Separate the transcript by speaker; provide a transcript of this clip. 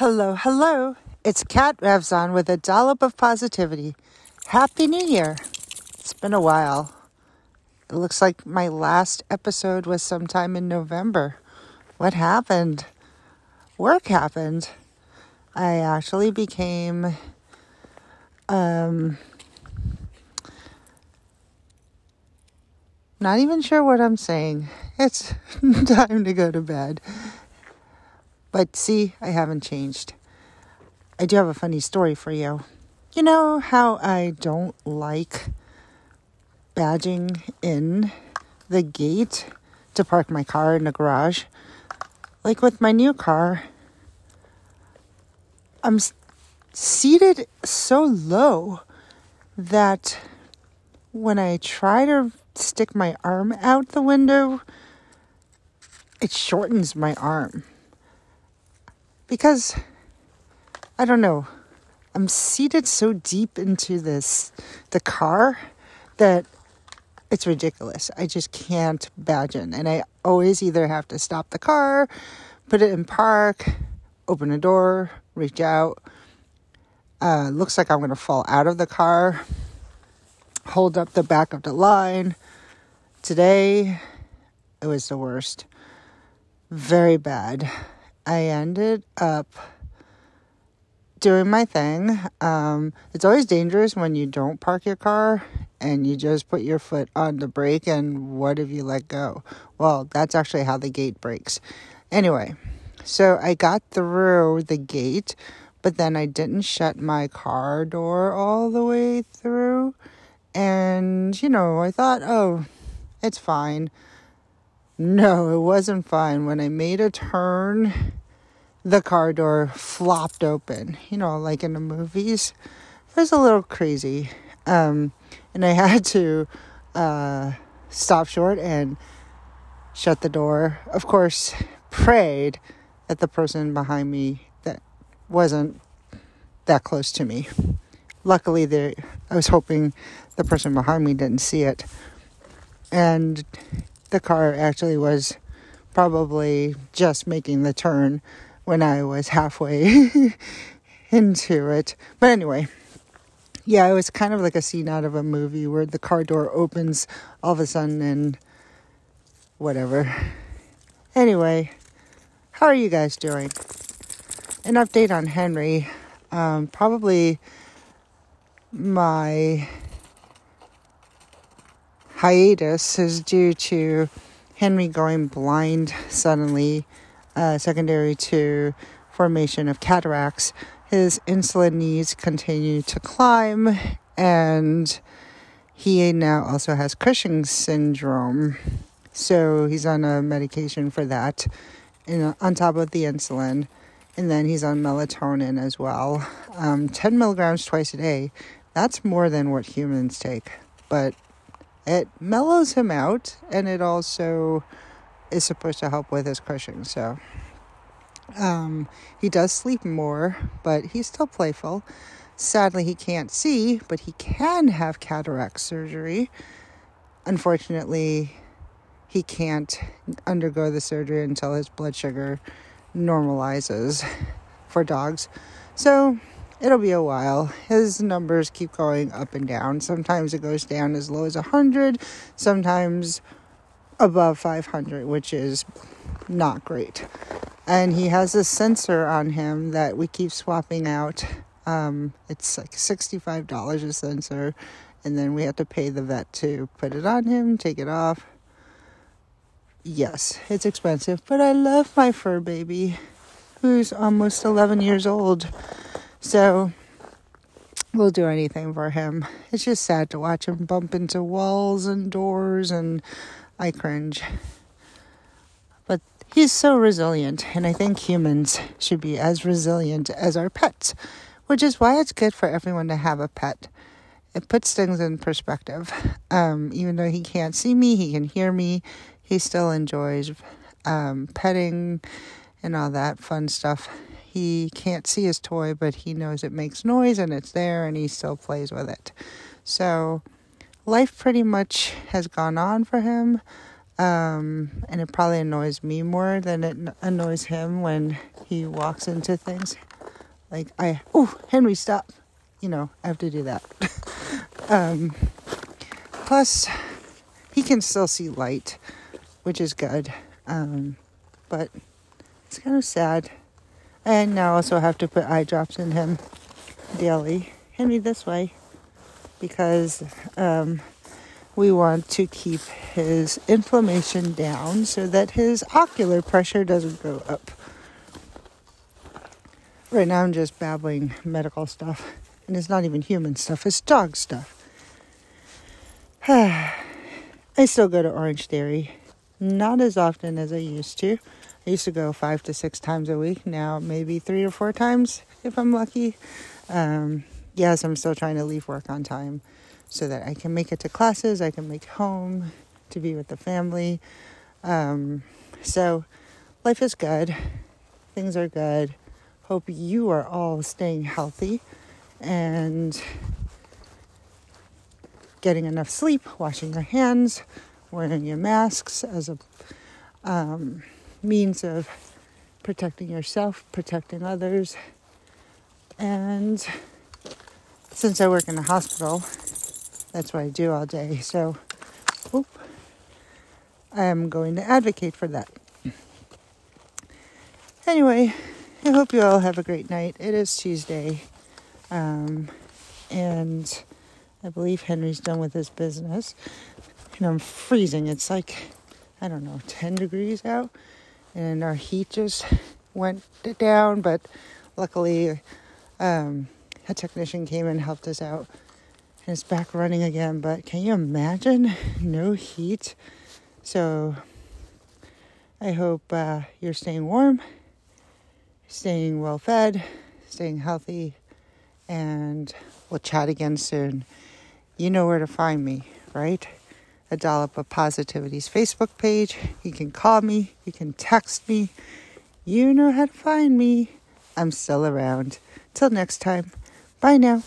Speaker 1: Hello, hello. It's Kat Revzon with a dollop of positivity. Happy New Year. It's been a while. It looks like my last episode was sometime in November. What happened? Work happened. I actually became um not even sure what I'm saying. It's time to go to bed. But see, I haven't changed. I do have a funny story for you. You know how I don't like badging in the gate to park my car in the garage? Like with my new car, I'm seated so low that when I try to stick my arm out the window, it shortens my arm because I don't know. I'm seated so deep into this the car that it's ridiculous. I just can't in. And I always either have to stop the car, put it in park, open a door, reach out. Uh, looks like I'm going to fall out of the car, hold up the back of the line. Today, it was the worst. Very bad. I ended up doing my thing. Um, it's always dangerous when you don't park your car and you just put your foot on the brake and what if you let go? Well, that's actually how the gate breaks. Anyway, so I got through the gate, but then I didn't shut my car door all the way through. And, you know, I thought, oh, it's fine. No, it wasn't fine. When I made a turn, the car door flopped open, you know, like in the movies. It was a little crazy. Um, and I had to uh, stop short and shut the door. Of course, prayed that the person behind me that wasn't that close to me. Luckily, there I was hoping the person behind me didn't see it, and the car actually was probably just making the turn when I was halfway into it. But anyway, yeah, it was kind of like a scene out of a movie where the car door opens all of a sudden and whatever. Anyway, how are you guys doing? An update on Henry. Um, probably my hiatus is due to Henry going blind suddenly, uh, secondary to formation of cataracts. His insulin needs continue to climb, and he now also has Cushing's syndrome. So he's on a medication for that, in, on top of the insulin, and then he's on melatonin as well. Um, 10 milligrams twice a day. That's more than what humans take, but it mellows him out and it also is supposed to help with his Cushing. So um, he does sleep more, but he's still playful. Sadly, he can't see, but he can have cataract surgery. Unfortunately, he can't undergo the surgery until his blood sugar normalizes for dogs. So it'll be a while. His numbers keep going up and down. Sometimes it goes down as low as 100, sometimes above 500, which is not great. And he has a sensor on him that we keep swapping out. Um, it's like $65 a sensor, and then we have to pay the vet to put it on him, take it off. Yes, it's expensive, but I love my fur baby, who's almost 11 years old. So we'll do anything for him. It's just sad to watch him bump into walls and doors, and I cringe. But he's so resilient, and I think humans should be as resilient as our pets, which is why it's good for everyone to have a pet. It puts things in perspective. Um, even though he can't see me, he can hear me. He still enjoys um, petting and all that fun stuff he can't see his toy, but he knows it makes noise and it's there and he still plays with it. So life pretty much has gone on for him. Um, and it probably annoys me more than it annoys him when he walks into things. Like I, oh, Henry, stop. You know, I have to do that. um, plus, he can still see light, which is good. Um, but it's kind of sad. And now I also have to put eye drops in him daily. Henry, this way. Because um, we want to keep his inflammation down so that his ocular pressure doesn't go up. Right now, I'm just babbling medical stuff, and it's not even human stuff, it's dog stuff. I still go to Orange Theory, not as often as I used to. I used to go five to six times a week. Now, maybe three or four times if I'm lucky. Um, yes, I'm still trying to leave work on time so that I can make it to classes, I can make home to be with the family. Um, so, life is good, things are good. Hope you are all staying healthy and getting enough sleep, washing your hands, wearing your masks as a um, means of protecting yourself, protecting others. And since I work in a hospital, that's what I do all day. So, I am going to advocate for that. Anyway, I hope you all have a great night. It is Tuesday. Um, and I believe Henry's done with his business. And I'm freezing. It's like, I don't know, 10 degrees out. And our heat just went down. But luckily, um, a technician came and helped us out. And it's back running again. But can you imagine? No heat. So I hope uh, you're staying warm staying well fed, staying healthy, and we'll chat again soon. You know where to find me, right? A Dollop of Positivity's Facebook page. You can call me, you can text me. You know how to find me. I'm still around. Till next time, bye now.